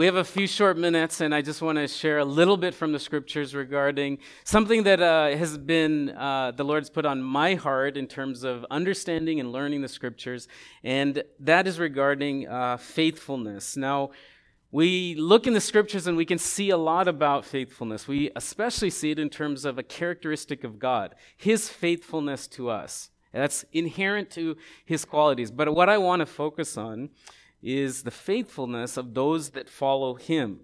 we have a few short minutes, and I just want to share a little bit from the scriptures regarding something that uh, has been uh, the Lord's put on my heart in terms of understanding and learning the scriptures, and that is regarding uh, faithfulness. Now, we look in the scriptures and we can see a lot about faithfulness. We especially see it in terms of a characteristic of God, His faithfulness to us. That's inherent to His qualities. But what I want to focus on is the faithfulness of those that follow him.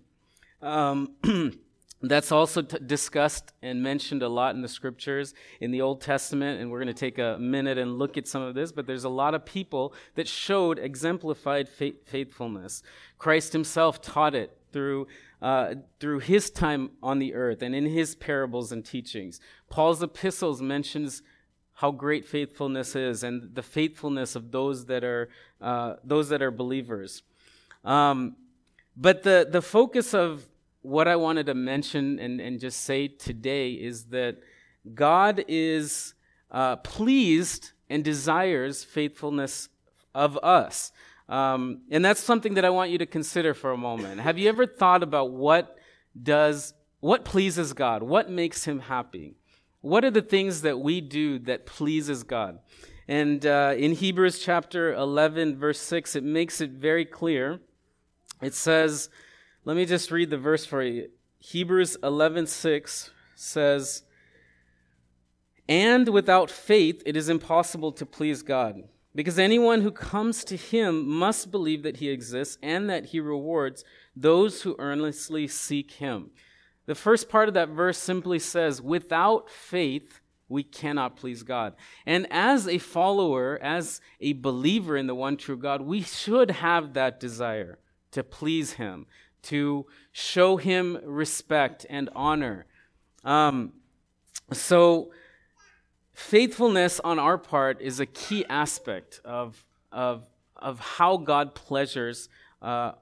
Um, that's also t- discussed and mentioned a lot in the scriptures in the Old Testament, and we're going to take a minute and look at some of this. But there's a lot of people that showed exemplified fa- faithfulness. Christ himself taught it through, uh, through his time on the earth and in his parables and teachings. Paul's epistles mentions how great faithfulness is and the faithfulness of those that are uh, those that are believers. Um, but the the focus of what I wanted to mention and, and just say today is that God is uh, pleased and desires faithfulness of us. Um, and that's something that I want you to consider for a moment. Have you ever thought about what does what pleases God? What makes him happy? What are the things that we do that pleases God? And uh, in Hebrews chapter 11, verse 6, it makes it very clear. It says, let me just read the verse for you. Hebrews 11, 6 says, And without faith it is impossible to please God, because anyone who comes to him must believe that he exists and that he rewards those who earnestly seek him. The first part of that verse simply says, without faith, we cannot please God. And as a follower, as a believer in the one true God, we should have that desire to please Him, to show Him respect and honor. Um, so, faithfulness on our part is a key aspect of, of, of how God pleasures uh,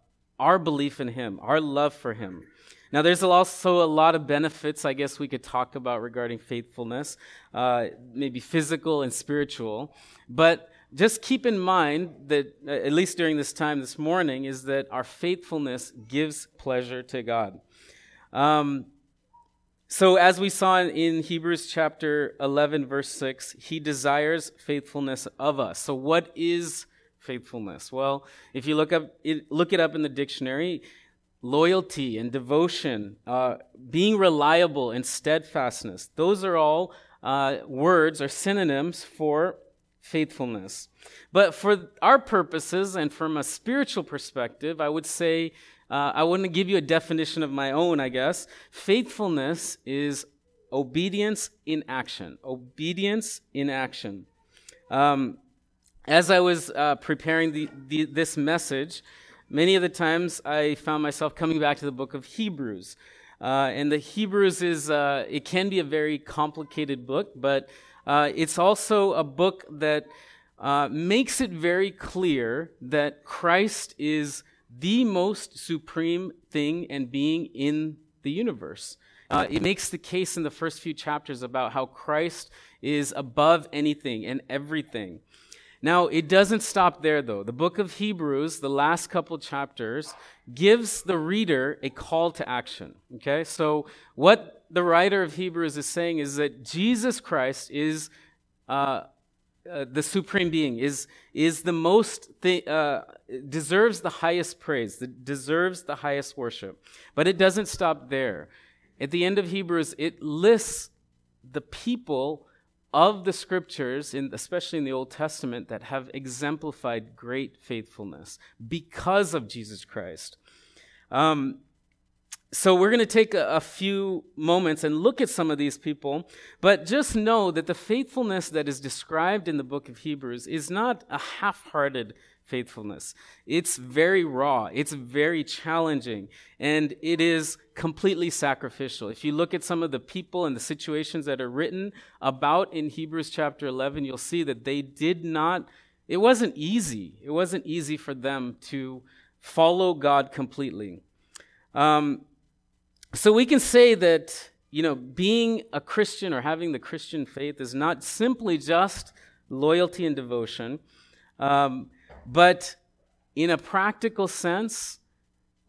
our belief in Him, our love for Him. Now, there's also a lot of benefits I guess we could talk about regarding faithfulness, uh, maybe physical and spiritual. But just keep in mind that, uh, at least during this time this morning, is that our faithfulness gives pleasure to God. Um, so, as we saw in Hebrews chapter 11, verse 6, he desires faithfulness of us. So, what is faithfulness? Well, if you look up look it up in the dictionary, loyalty and devotion, uh, being reliable and steadfastness. Those are all uh, words or synonyms for faithfulness. But for our purposes and from a spiritual perspective, I would say, uh, I wouldn't give you a definition of my own, I guess. Faithfulness is obedience in action. Obedience in action. Um, as I was uh, preparing the, the, this message, Many of the times I found myself coming back to the book of Hebrews. Uh, and the Hebrews is, uh, it can be a very complicated book, but uh, it's also a book that uh, makes it very clear that Christ is the most supreme thing and being in the universe. Uh, it makes the case in the first few chapters about how Christ is above anything and everything. Now, it doesn't stop there, though. The book of Hebrews, the last couple chapters, gives the reader a call to action. Okay? So, what the writer of Hebrews is saying is that Jesus Christ is uh, uh, the supreme being, is, is the most, th- uh, deserves the highest praise, deserves the highest worship. But it doesn't stop there. At the end of Hebrews, it lists the people of the scriptures, in, especially in the Old Testament, that have exemplified great faithfulness because of Jesus Christ. Um, so we're going to take a, a, few moments and look at some of these people, but just know that the faithfulness that is described in the book of Hebrews is not a half hearted faithfulness. It's very raw, it's very challenging, and it is completely sacrificial. If you look at some of the people and the situations that are written about in Hebrews chapter 11, you'll see that they did not, it wasn't easy. It wasn't easy for them to follow God completely. Um, so we can say that, you know, being a Christian or having the Christian faith is not simply just loyalty and devotion. Um, but in a practical sense,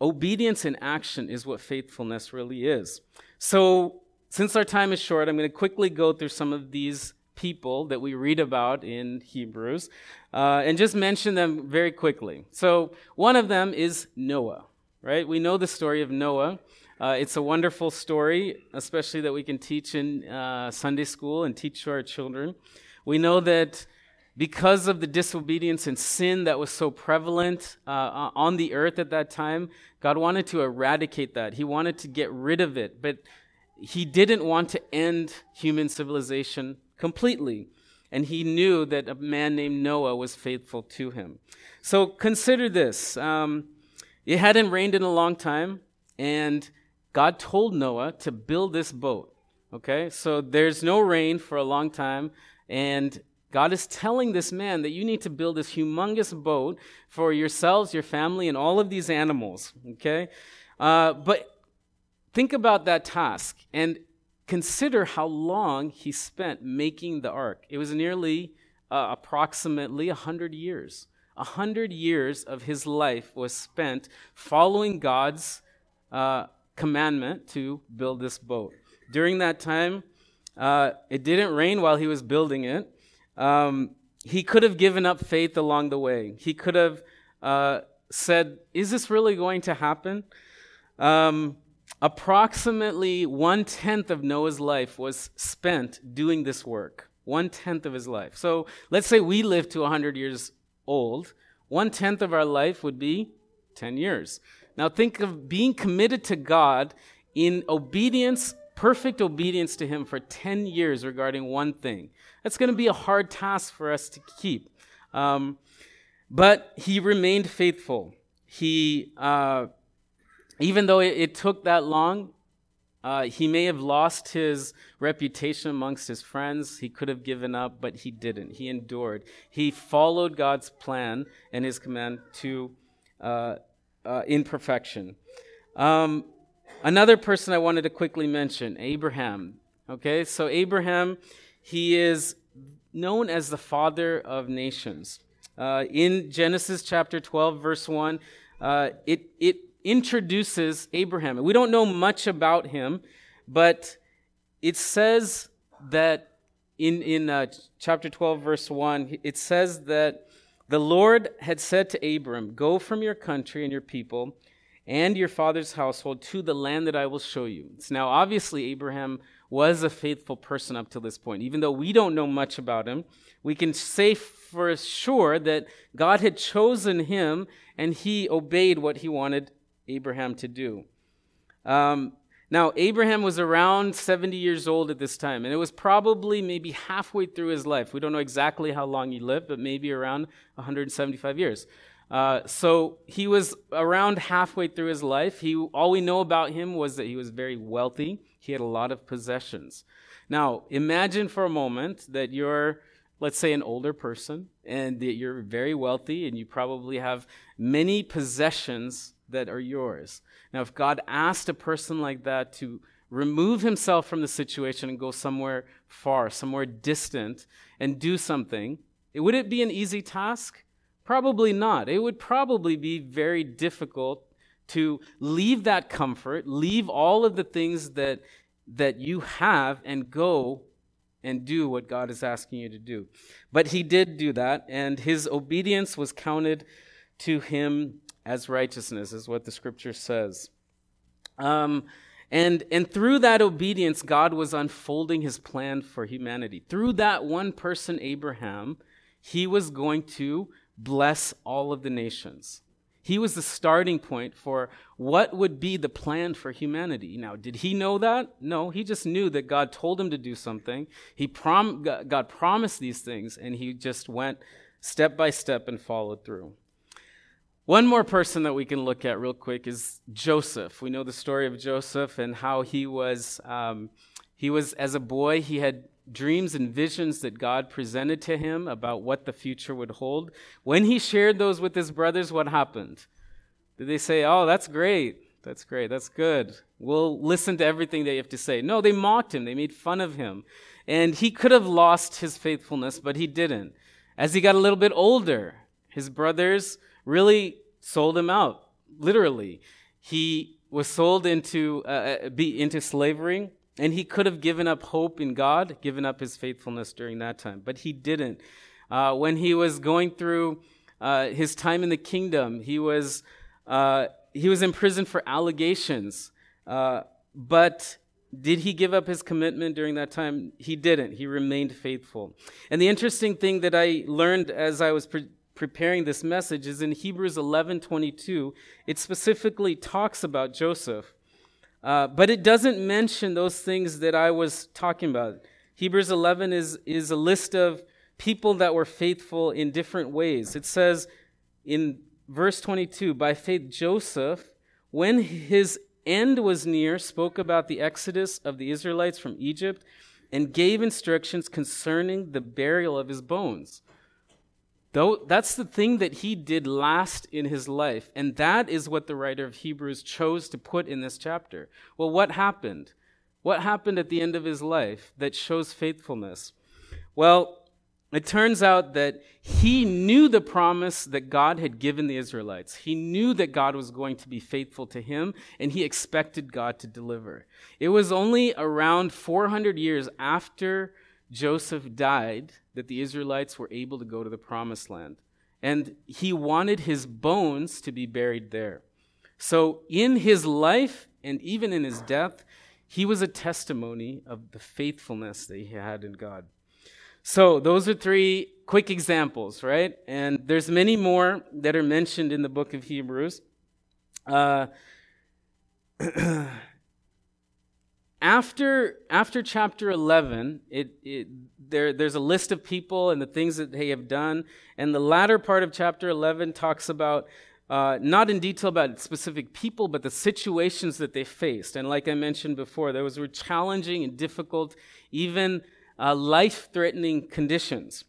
obedience in action is what faithfulness really is. So, since our time is short, I'm going to quickly go through some of these people that we read about in Hebrews uh, and just mention them very quickly. So, one of them is Noah, right? We know the story of Noah. Uh, it's a wonderful story, especially that we can teach in uh, Sunday school and teach to our children. We know that because of the disobedience and sin that was so prevalent uh, on the earth at that time, God wanted to eradicate that. He wanted to get rid of it, but He didn't want to end human civilization completely. And He knew that a man named Noah was faithful to Him. So consider this um, it hadn't rained in a long time, and God told Noah to build this boat. Okay, so there's no rain for a long time, and God is telling this man that you need to build this humongous boat for yourselves, your family, and all of these animals. Okay? Uh, but think about that task and consider how long he spent making the ark. It was nearly uh, approximately 100 years. A hundred years of his life was spent following God's uh, commandment to build this boat. During that time, uh, it didn't rain while he was building it. Um, he could have given up faith along the way. He could have uh, said, Is this really going to happen? Um, approximately one tenth of Noah's life was spent doing this work. One tenth of his life. So let's say we live to 100 years old. One tenth of our life would be 10 years. Now think of being committed to God in obedience, perfect obedience to Him for 10 years regarding one thing. That's going to be a hard task for us to keep. Um, but he remained faithful. He, uh, even though it, it, took that long, uh, he may have lost his reputation amongst his friends. He could have given up, but he didn't. He endured. He followed God's plan and his command to uh, uh in perfection. Um, another person I wanted to quickly mention, Abraham. Okay, so Abraham he is known as the father of nations. Uh, in Genesis chapter 12, verse 1, uh, it, it introduces Abraham. We don't know much about him, but it says that in, in uh, chapter 12, verse 1, it says that the Lord had said to Abram, Go from your country and your people and your father's household to the land that I will show you. So now, obviously, Abraham was a faithful person up to this point. Even though we don't know much about him, we can say for sure that God had chosen him and he obeyed what he wanted Abraham to do. Um, now, Abraham was around 70 years old at this time, and it was probably maybe halfway through his life. We don't know exactly how long he lived, but maybe around 175 years. Uh, so he was around halfway through his life. He, all we know about him was that he was very wealthy. He had a lot of possessions. Now, imagine for a moment that you're, let's say, an older person and that you're very wealthy and you probably have many possessions that are yours. Now, if God asked a person like that to remove himself from the situation and go somewhere far, somewhere distant, and do something, would it be an easy task? Probably not. It would probably be very difficult to leave that comfort, leave all of the things that, that you have, and go and do what God is asking you to do. But he did do that, and his obedience was counted to him as righteousness, is what the scripture says. Um, and, and through that obedience, God was unfolding his plan for humanity. Through that one person, Abraham, he was going to bless all of the nations. He was the starting point for what would be the plan for humanity. Now, did he know that? No, he just knew that God told him to do something. He prom- God promised these things, and he just went step by step and followed through. One more person that we can look at real quick is Joseph. We know the story of Joseph and how he was, um, he was as a boy, he had dreams and visions that God presented to him about what the future would hold. When he shared those with his brothers, what happened? Did they say, Oh, that's great. That's great. That's good. We'll listen to everything they have to say. No, they mocked him. They made fun of him. And he could have lost his faithfulness, but he didn't. As he got a little bit older, his brothers really sold him out, literally. he was sold into, uh, uh, be, into slavery, and he could have given up hope in God, given up his faithfulness during that time, but he didn't. Uh, when he was going through uh, his time in the kingdom, he was, uh, he was in prison for allegations. Uh, but did he give up his commitment during that time? He didn't. He remained faithful. And the interesting thing that I learned as I was pre- preparing this message is in Hebrews 11:22. It specifically talks about Joseph, uh, but it doesn't mention those things that I was talking about. Hebrews 11 is is a list of people that were faithful in different ways. It says in verse 22, by faith Joseph, when his end was near, spoke about the exodus of the Israelites from Egypt and gave instructions concerning the burial of his bones. Though that's the thing that he did last in his life, and that is what the writer of Hebrews chose to put in this chapter. Well, what happened? What happened at the end of his life that shows faithfulness? Well, it turns out that he knew the promise that God had given the Israelites. He knew that God was going to be faithful to him, and he expected God to deliver. It was only around 400 years after Joseph died that the Israelites were able to go to the promised land. And he wanted his bones to be buried there. So, in his life and even in his death, he was a testimony of the faithfulness that he had in God. So those are three quick examples, right? And there's many more that are mentioned in the book of Hebrews. Uh, after after chapter 11 it, it, there, there's a list of people and the things that they have done. And the latter part of chapter 11 talks about uh, not in detail about specific people but the situations that they faced. And like i mentioned before those were challenging and difficult even uh, life threatening conditions.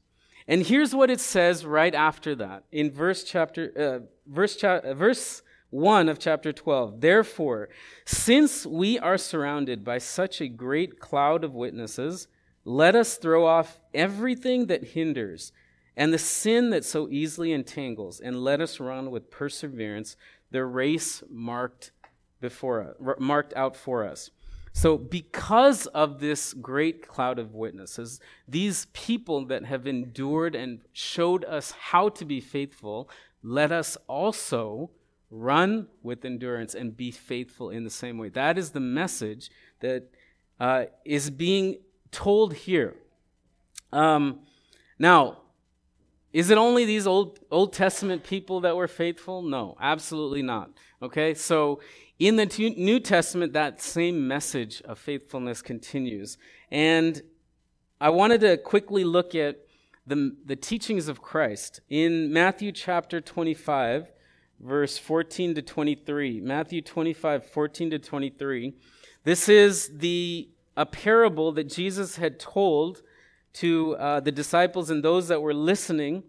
And here's what it says right after that. In verse chapter uh, verse cha- uh, verse 1 of chapter 12. Therefore, since we are surrounded by such a great cloud of witnesses, let us throw off everything that hinders and the sin that so easily entangles, and let us run with perseverance the race marked before marked out for us. So, because of this great cloud of witnesses, these people that have endured and showed us how to be faithful, let us also run with endurance and be faithful in the same way. That is the message that uh, is being told here. Um, now, is it only these Old, Old Testament people that were faithful? No, absolutely not. Okay, so in the New Testament, that same message of faithfulness continues. And I wanted to quickly look at the, the teachings of Christ. In Matthew chapter 25, verse 14 to 23, Matthew 25, 14 to 23, this is the, a parable that Jesus had told to uh, the disciples and those that were listening.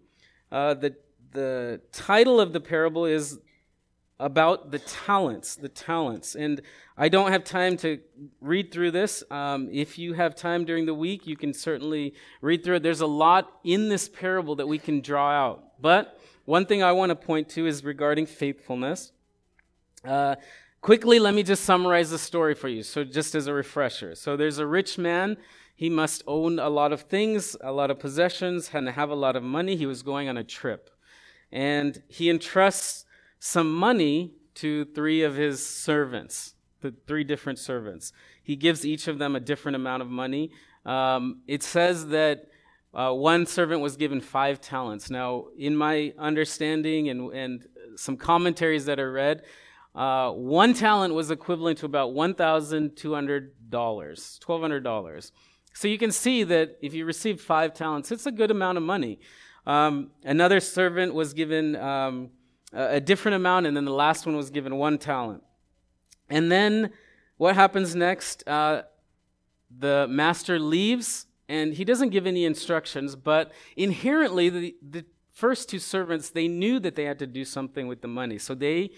Uh, the, the title of the parable is about the talents, the talents. And I don't have time to read through this. Um, if you have time during the week, you can certainly read through it. There's a lot in this parable that we can draw out. But one thing I want to point to is regarding faithfulness. Uh, quickly, let me just summarize the story for you. So, just as a refresher. So, there's a rich man. He must own a lot of things, a lot of possessions, and have a lot of money. He was going on a trip. And he entrusts some money to three of his servants, the three different servants. He gives each of them a different amount of money. Um, it says that uh, one servant was given five talents. Now, in my understanding and, and some commentaries that are read, uh, one talent was equivalent to about $1,200, $1,200. So you can see that if you receive five talents, it's a good amount of money. Um, another servant was given um, a different amount, and then the last one was given one talent. And then what happens next? Uh, the master leaves, and he doesn't give any instructions, but inherently, the, the first two servants, they knew that they had to do something with the money, so they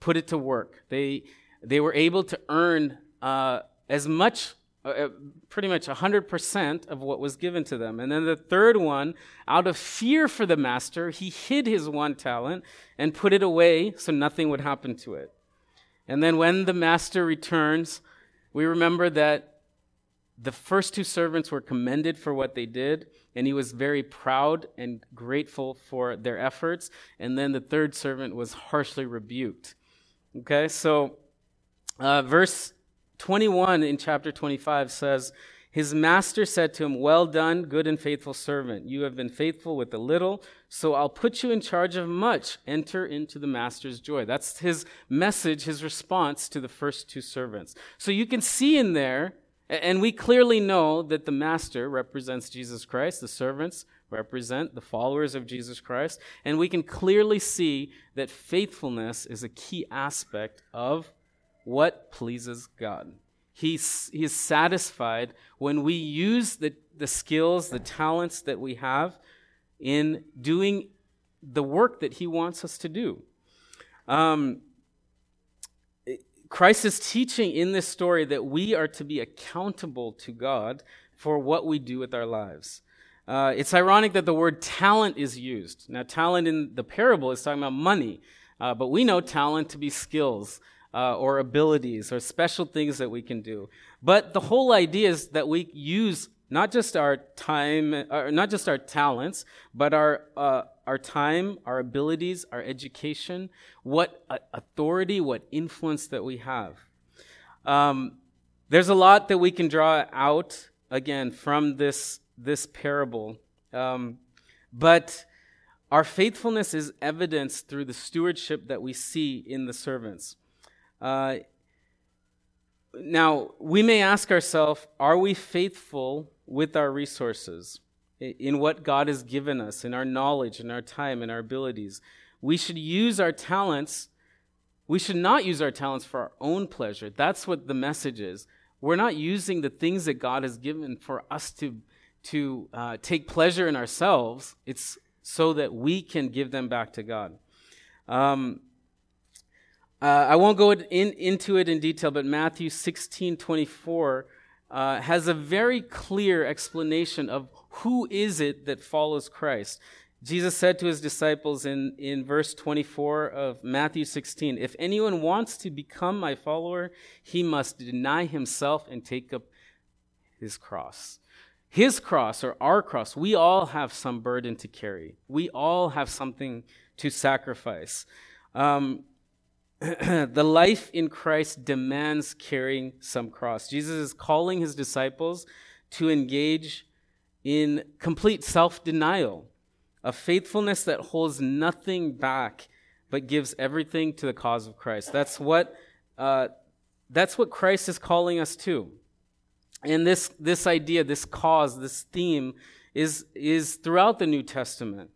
put it to work. They, they were able to earn uh, as much uh, uh, pretty much 100% of what was given to them. And then the third one, out of fear for the master, he hid his one talent and put it away so nothing would happen to it. And then when the master returns, we remember that the first two servants were commended for what they did, and he was very proud and grateful for their efforts. And then the third servant was harshly rebuked. Okay, so uh, verse 21 in chapter 25 says, His master said to him, Well done, good and faithful servant. You have been faithful with a little, so I'll put you in charge of much. Enter into the master's joy. That's his message, his response to the first two servants. So you can see in there, and we clearly know that the master represents Jesus Christ, the servants represent the followers of Jesus Christ, and we can clearly see that faithfulness is a key aspect of what pleases God. He's, he's satisfied when we use the, the skills, the talents that we have in doing the work that He wants us to do. Um, Christ is teaching in this story that we are to be accountable to God for what we do with our lives. Uh, it's ironic that the word talent is used. Now, talent in the parable is talking about money, uh, but we know talent to be skills uh, or abilities or special things that we can do. But the whole idea is that we use not just our time, uh, not just our talents, but our uh, our time, our abilities, our education, what authority, what influence that we have. Um, there's a lot that we can draw out again from this this parable, um, but our faithfulness is evidenced through the stewardship that we see in the servants. Uh, now, we may ask ourselves are we faithful with our resources, in what God has given us, in our knowledge, in our time, in our abilities? We should use our talents. We should not use our talents for our own pleasure. That's what the message is. We're not using the things that God has given for us to, to uh, take pleasure in ourselves. It's so that we can give them back to God. Um, uh, I won't go in, into it in detail, but Matthew 16 24 uh, has a very clear explanation of who is it that follows Christ. Jesus said to his disciples in, in verse 24 of Matthew 16, If anyone wants to become my follower, he must deny himself and take up his cross. His cross or our cross, we all have some burden to carry. We all have something to sacrifice. Um, the life in Christ demands carrying some cross. Jesus is calling his disciples to engage in complete self denial, a faithfulness that holds nothing back but gives everything to the cause of Christ. That's what, uh, that's what Christ is calling us to. And this, this idea, this cause, this theme is, is throughout the New Testament.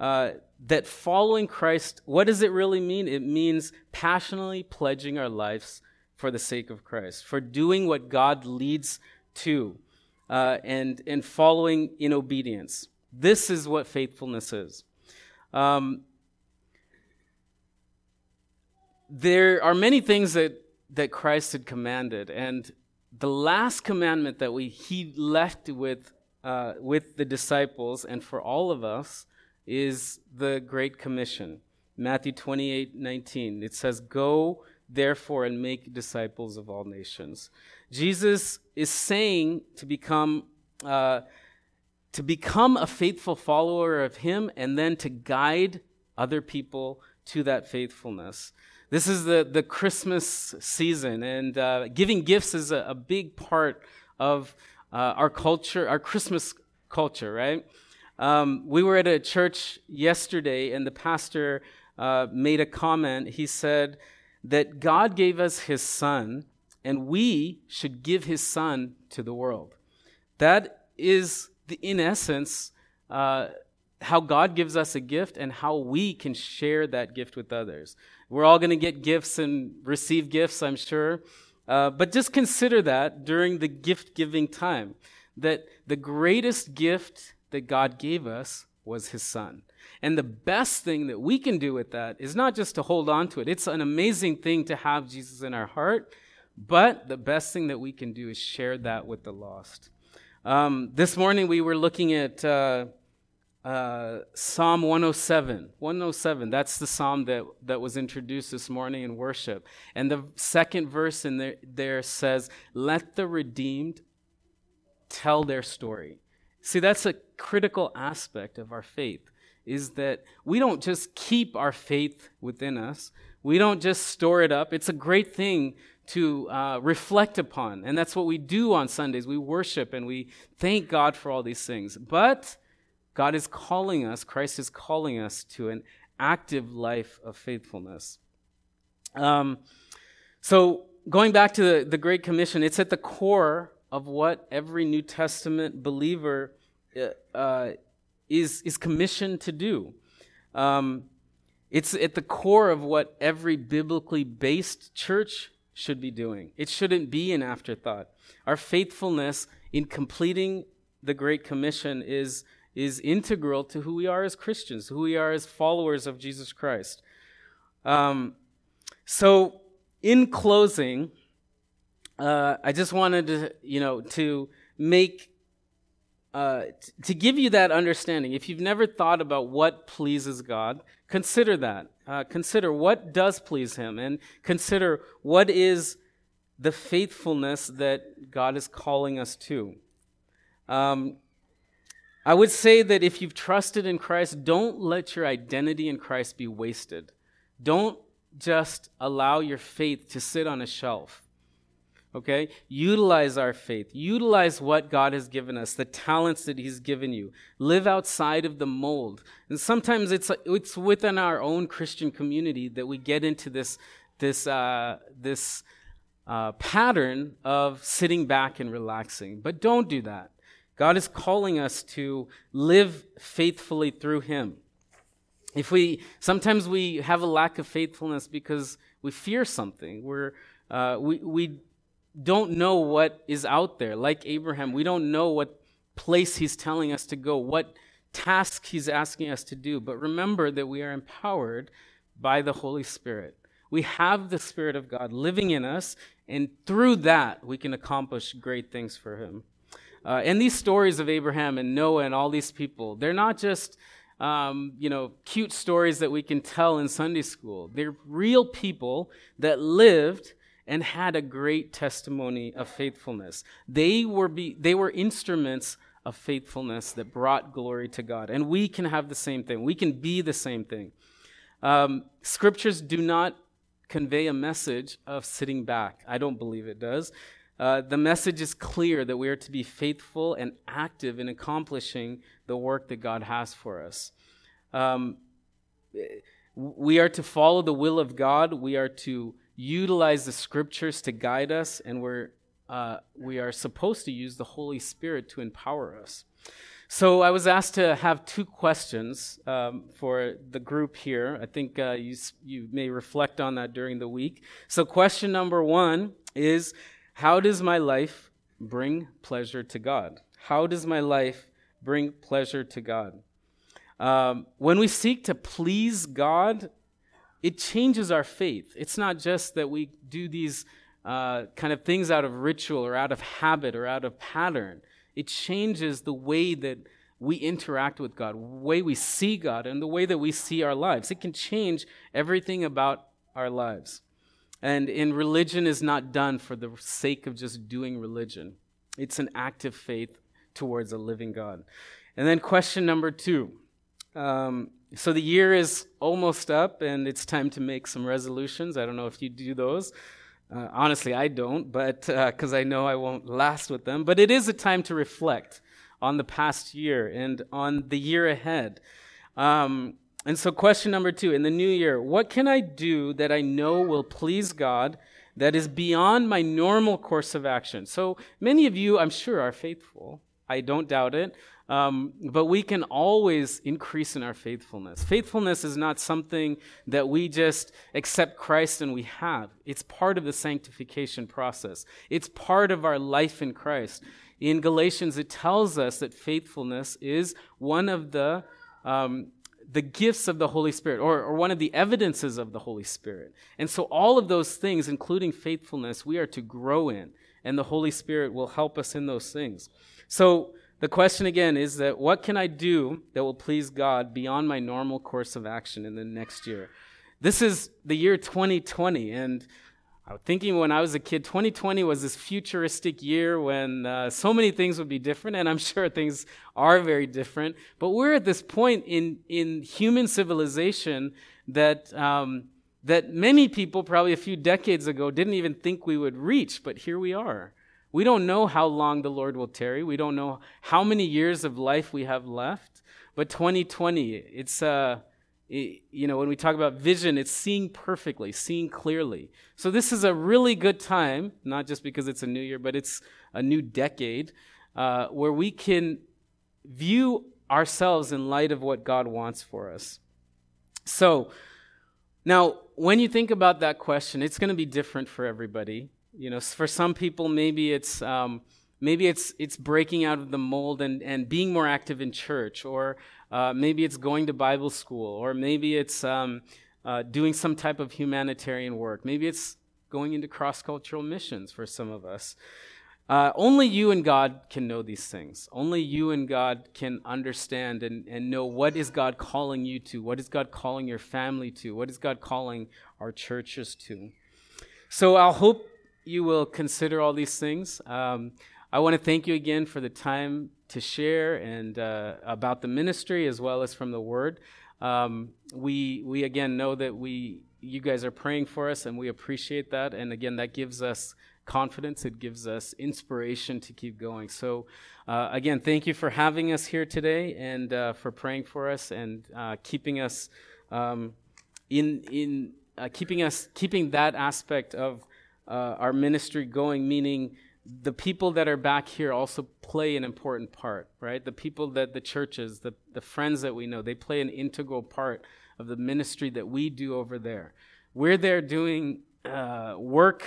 Uh, that following Christ, what does it really mean? It means passionately pledging our lives for the sake of Christ, for doing what God leads to, uh, and, and following in obedience. This is what faithfulness is. Um, there are many things that, that Christ had commanded, and the last commandment that we, he left with, uh, with the disciples and for all of us is the Great Commission. Matthew 28 19. It says, Go therefore and make disciples of all nations. Jesus is saying to become. Uh, to become a faithful follower of Him and then to guide other people to that faithfulness. This is the, the Christmas season, and uh, giving gifts is a, a big part of uh, our culture, our Christmas culture, right? Um, we were at a church yesterday, and the pastor uh, made a comment. He said that God gave us his son, and we should give his son to the world. That is, the, in essence, uh, how God gives us a gift and how we can share that gift with others. We're all going to get gifts and receive gifts, I'm sure. Uh, but just consider that during the gift giving time, that the greatest gift that God gave us was his son. And the best thing that we can do with that is not just to hold on to it. It's an amazing thing to have Jesus in our heart, but the best thing that we can do is share that with the lost. Um, this morning we were looking at uh, uh, Psalm 107. 107, that's the psalm that, that was introduced this morning in worship. And the second verse in there, there says, Let the redeemed tell their story. See, that's a critical aspect of our faith, is that we don't just keep our faith within us, we don't just store it up. It's a great thing to uh, reflect upon. And that's what we do on Sundays. We worship and we thank God for all these things. But God is calling us, Christ is calling us to an active life of faithfulness. Um, so, going back to the, the Great Commission, it's at the core of what every New Testament believer uh, uh, is, is commissioned to do. Um, it's at the core of what every biblically based church should be doing. It shouldn't be an afterthought. Our faithfulness in completing the Great Commission is is integral to who we are as Christians, who we are as followers of Jesus Christ. Um, so, in closing, uh, I just wanted to, you know, to make, uh, to give you that understanding. If you've never thought about what pleases God, consider that. Uh, consider what does please Him, and consider what is the faithfulness that God is calling us to. Um, I would say that if you've trusted in Christ, don't let your identity in Christ be wasted. Don't just allow your faith to sit on a shelf. Okay? Utilize our faith. Utilize what God has given us, the talents that He's given you. Live outside of the mold. And sometimes it's, it's within our own Christian community that we get into this, this, uh, this uh, pattern of sitting back and relaxing. But don't do that. God is calling us to live faithfully through Him. If we sometimes we have a lack of faithfulness because we fear something, we're uh, we we don't know what is out there. Like Abraham, we don't know what place He's telling us to go, what task He's asking us to do. But remember that we are empowered by the Holy Spirit. We have the Spirit of God living in us, and through that we can accomplish great things for Him. Uh, and these stories of Abraham and Noah and all these people, they're not just, um, you know, cute stories that we can tell in Sunday school. They're real people that lived and had a great testimony of faithfulness. They were, be, they were instruments of faithfulness that brought glory to God. And we can have the same thing. We can be the same thing. Um, scriptures do not convey a message of sitting back. I don't believe it does. Uh, the message is clear that we are to be faithful and active in accomplishing the work that God has for us. Um, we are to follow the will of God. We are to utilize the scriptures to guide us, and we're, uh, we are supposed to use the Holy Spirit to empower us. So I was asked to have two questions um, for the group here. I think uh, you, you may reflect on that during the week. So, question number one is how does my life bring pleasure to God? How does my life bring pleasure to God? Um, when we seek to please God, it changes our faith. It's not just that we do these uh, kind of things out of ritual or out of habit or out of pattern. It changes the way that we interact with God, the way we see God, and the way that we see our lives. It can change everything about our lives. And in religion is not done for the sake of just doing religion. It's an active faith towards a living God. And then question number two. Um, so the year is almost up, and it's time to make some resolutions. I don't know if you do those. Uh, honestly, I don't, but because uh, I know I won't last with them. But it is a time to reflect on the past year and on the year ahead. Um, and so, question number two in the new year, what can I do that I know will please God that is beyond my normal course of action? So, many of you, I'm sure, are faithful. I don't doubt it. Um, but we can always increase in our faithfulness. Faithfulness is not something that we just accept Christ and we have. It's part of the sanctification process, it's part of our life in Christ. In Galatians, it tells us that faithfulness is one of the um, the gifts of the Holy Spirit or, or one of the evidences of the Holy Spirit. And so, all of those things, including faithfulness, we are to grow in, and the Holy Spirit will help us in those things. So, the question again is that what can I do that will please God beyond my normal course of action in the next year? This is the year 2020, and I was thinking when I was a kid, 2020 was this futuristic year when uh, so many things would be different, and I'm sure things are very different. But we're at this point in, in human civilization that, um, that many people, probably a few decades ago, didn't even think we would reach, but here we are. We don't know how long the Lord will tarry. We don't know how many years of life we have left. But 2020, it's, uh, you know, when we talk about vision, it's seeing perfectly, seeing clearly. So this is a really good time, not just because it's a new year, but it's a new decade, uh, where we can view ourselves in light of what God wants for us. So, now, when you think about that question, it's going to be different for everybody. You know, for some people, maybe it's um, maybe it's it's breaking out of the mold and and being more active in church, or uh, maybe it's going to Bible school, or maybe it's um, uh, doing some type of humanitarian work. Maybe it's going into cross cultural missions for some of us. Uh, only you and God can know these things. Only you and God can understand and, and know what is God calling you to? What is God calling your family to? What is God calling our churches to? So I'll hope you will consider all these things. Um, I want to thank you again for the time to share and uh, about the ministry as well as from the Word. Um, we we again know that we you guys are praying for us and we appreciate that. And again, that gives us confidence. It gives us inspiration to keep going. So uh, again, thank you for having us here today and uh, for praying for us and uh, keeping us um, in in uh, keeping us keeping that aspect of uh, our ministry going, meaning the people that are back here also play an important part, right? The people that the churches, the, the friends that we know, they play an integral part of the ministry that we do over there. We're there doing uh, work,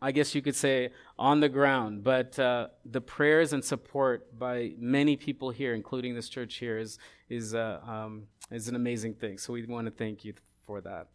I guess you could say, on the ground, but uh, the prayers and support by many people here, including this church here, is, is, uh, um, is an amazing thing. So we want to thank you for that.